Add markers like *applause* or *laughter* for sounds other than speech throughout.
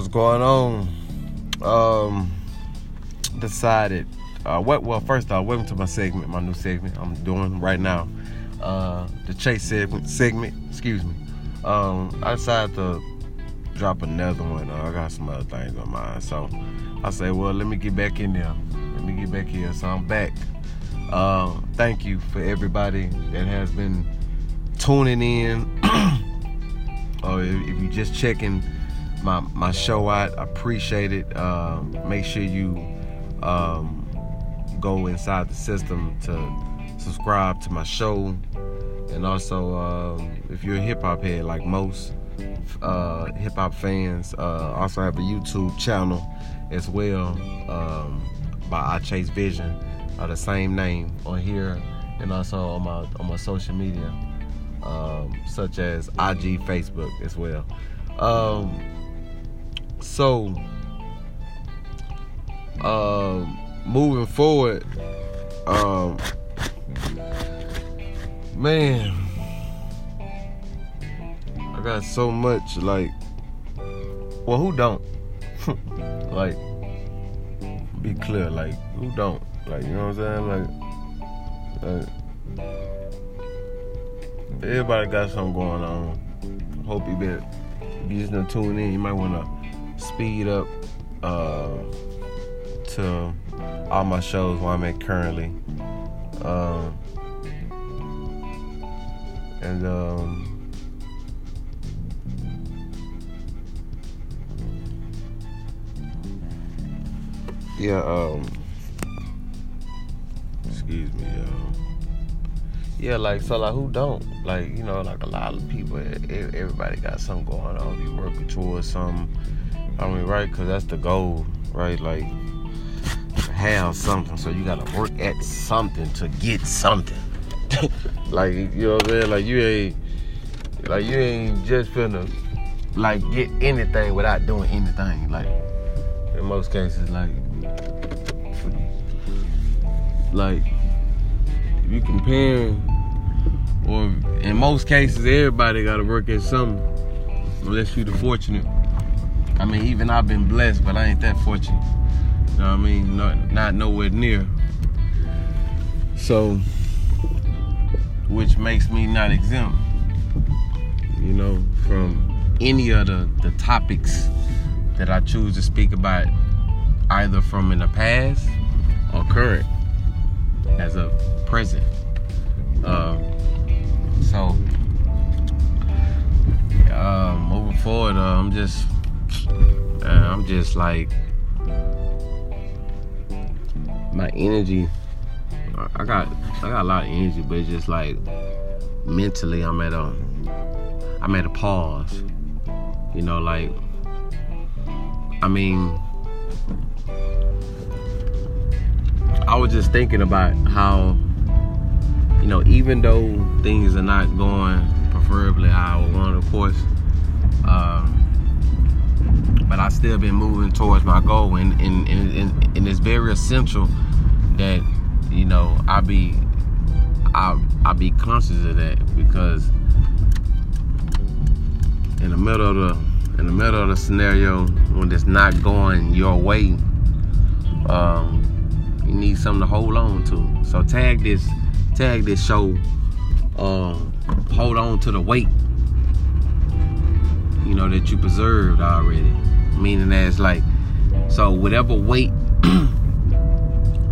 What's going on? Um, decided. Uh, what? Well, first off, welcome to my segment, my new segment I'm doing right now. Uh, the chase segment. Segment. Excuse me. Um, I decided to drop another one. Uh, I got some other things on mind, so I say, well, let me get back in there. Let me get back here. So I'm back. Um, thank you for everybody that has been tuning in. *clears throat* or if, if you're just checking my my show out, I appreciate it. Uh, make sure you um, go inside the system to subscribe to my show, and also um, if you're a hip hop head like most uh, hip hop fans, uh, also have a YouTube channel as well um, by I Chase Vision, uh, the same name on here, and also on my on my social media, um, such as IG, Facebook as well. Um, so, um, moving forward, um, man, I got so much like, well, who don't? *laughs* like, be clear, like, who don't? Like, you know what I'm saying? Like, like everybody got something going on. Hope you been, if you just gonna tune in, you might wanna speed up uh, to all my shows where I'm at currently. Um, and um, yeah, um, excuse me, y'all. Yeah, like so, like who don't? Like you know, like a lot of people, everybody got something going on. You working towards something I mean, right? Because that's the goal, right? Like, have something. So you got to work at something to get something. *laughs* like, you know what I'm saying? Like, you ain't, like, you ain't just finna, like, get anything without doing anything. Like, in most cases, like, like, if you comparing, or in most cases, everybody got to work at something, unless you the fortunate I mean, even I've been blessed, but I ain't that fortunate. You know what I mean? Not, not nowhere near. So, which makes me not exempt, you know, from any of the, the topics that I choose to speak about, either from in the past or current, as a present. Uh, so, uh, moving forward, uh, I'm just I'm just like my energy. I got I got a lot of energy, but it's just like mentally I'm at a I'm at a pause. You know, like I mean I was just thinking about how you know, even though things are not going preferably how I would want, of course, um, but I still been moving towards my goal, and and, and, and it's very essential that you know I be I I be conscious of that because in the middle of the in the middle of the scenario when it's not going your way, um, you need something to hold on to. So tag this tag this show. Uh, hold on to the weight you know that you preserved already meaning as like so whatever weight *clears throat*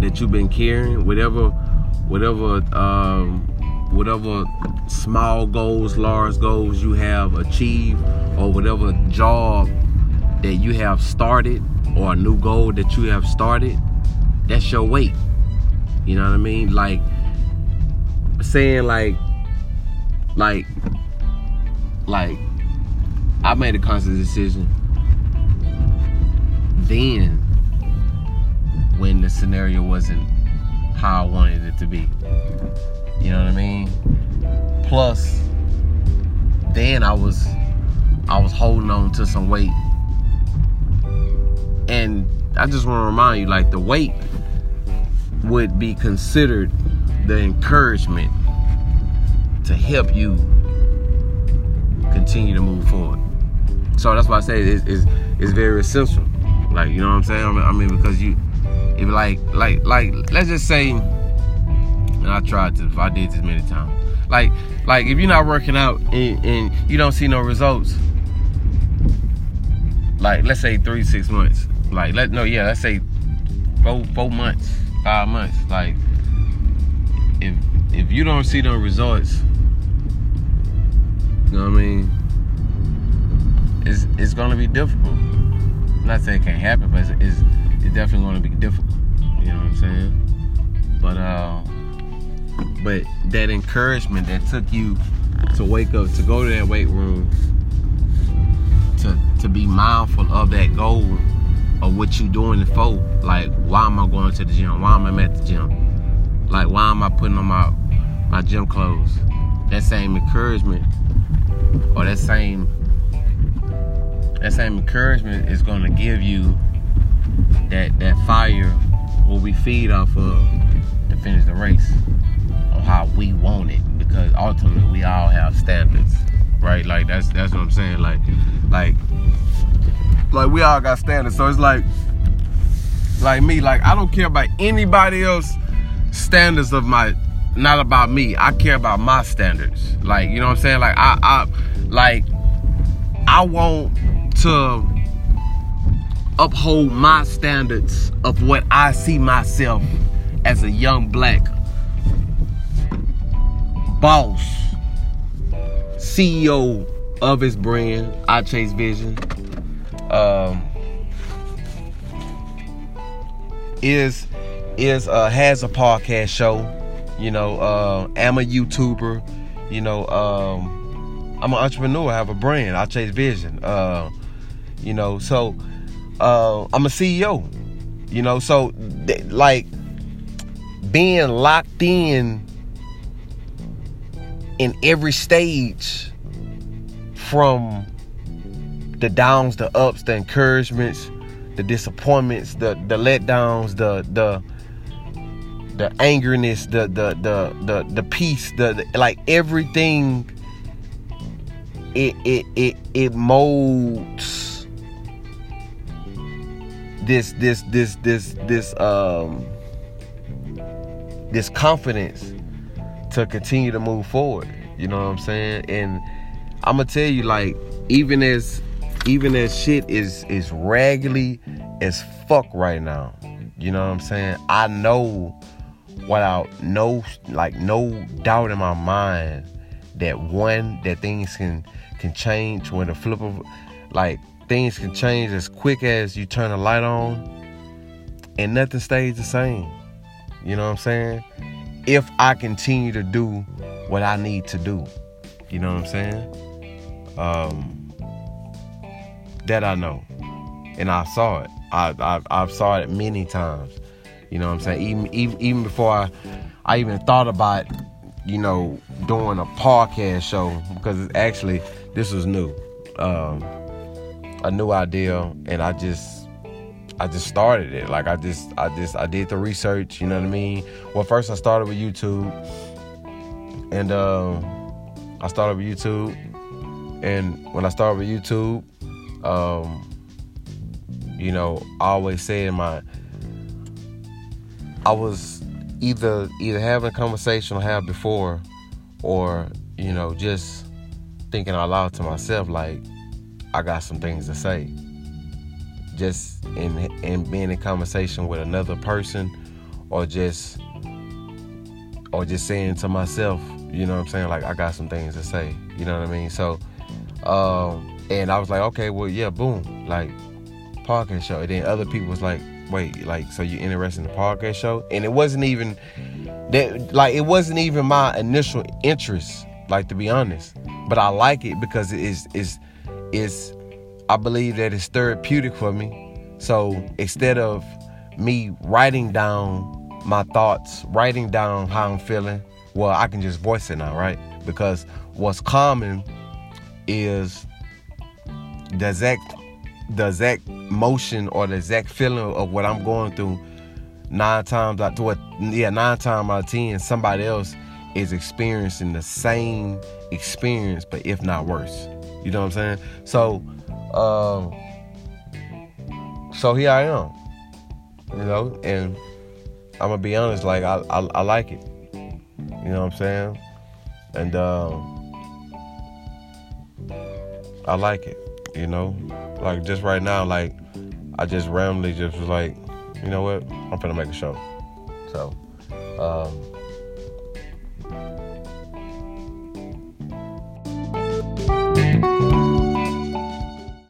that you've been carrying whatever whatever um whatever small goals large goals you have achieved or whatever job that you have started or a new goal that you have started that's your weight. You know what i mean? Like saying like like like i made a conscious decision then when the scenario wasn't how I wanted it to be. You know what I mean? Plus, then I was I was holding on to some weight. And I just want to remind you, like the weight would be considered the encouragement to help you continue to move forward. So that's why I say it's, it's, it's very essential. Like you know what I'm saying? I mean because you if like like like let's just say and I tried to if I did this many times. Like like if you're not working out and, and you don't see no results, like let's say three six months. Like let no yeah let's say four four months five months. Like if if you don't see no results, you know what I mean? It's it's gonna be difficult. Not saying it can't happen, but it's it's, it's definitely gonna be difficult. You know what I'm saying? But uh, but that encouragement that took you to wake up, to go to that weight room, to to be mindful of that goal of what you're doing for. Like, why am I going to the gym? Why am I at the gym? Like, why am I putting on my my gym clothes? That same encouragement or that same that same encouragement is gonna give you that that fire what we feed off of to finish the race on how we want it. Because ultimately we all have standards right? Like that's that's what i'm saying. Like like like we all got standards. So it's like like me like i don't care about anybody else standards of my not about me. I care about my standards. Like you know what i'm saying? Like i i like i want to uphold my standards of what I see myself as a young black boss, CEO of his brand, I Chase Vision. Um, is is uh, has a podcast show. You know, uh, am a YouTuber. You know, um, I'm an entrepreneur. I have a brand. I Chase Vision. Uh, you know, so uh, I'm a CEO. You know, so th- like being locked in in every stage from the downs, the ups, the encouragements, the disappointments, the the letdowns, the the the angerness, the the the the the peace, the, the like everything it it it it molds this this this this this um this confidence to continue to move forward. You know what I'm saying? And I'm gonna tell you, like, even as even as shit is is raggedy as fuck right now. You know what I'm saying? I know without no like no doubt in my mind that one that things can can change when the flip of like things can change as quick as you turn a light on and nothing stays the same. You know what I'm saying? If I continue to do what I need to do. You know what I'm saying? Um, that I know. And I saw it. I, I, I've saw it many times. You know what I'm saying? Even, even, even before I, I even thought about, you know, doing a podcast show because actually, this was new. Um, a new idea and I just I just started it. Like I just I just I did the research, you know what I mean? Well first I started with YouTube and um I started with YouTube and when I started with YouTube, um, you know, I always say in my I was either either having a conversation I have before or, you know, just thinking out loud to myself like I got some things to say. Just in in being in conversation with another person or just or just saying to myself, you know what I'm saying? Like I got some things to say. You know what I mean? So um and I was like, okay, well yeah, boom. Like podcast show. And then other people was like, wait, like so you interested in the podcast show? And it wasn't even that like it wasn't even my initial interest, like to be honest. But I like it because it is is is I believe that it's therapeutic for me. So instead of me writing down my thoughts, writing down how I'm feeling, well, I can just voice it now, right? Because what's common is the exact the exact motion or the exact feeling of what I'm going through nine times out to what yeah, nine times out of ten, somebody else is experiencing the same experience, but if not worse. You know what I'm saying? So Um, so here I am, you know, and I'm gonna be honest, like I, I, I like it. You know what I'm saying? And um, I like it. You know, like just right now, like I just randomly just was like, you know what, I'm gonna make a show. So, um,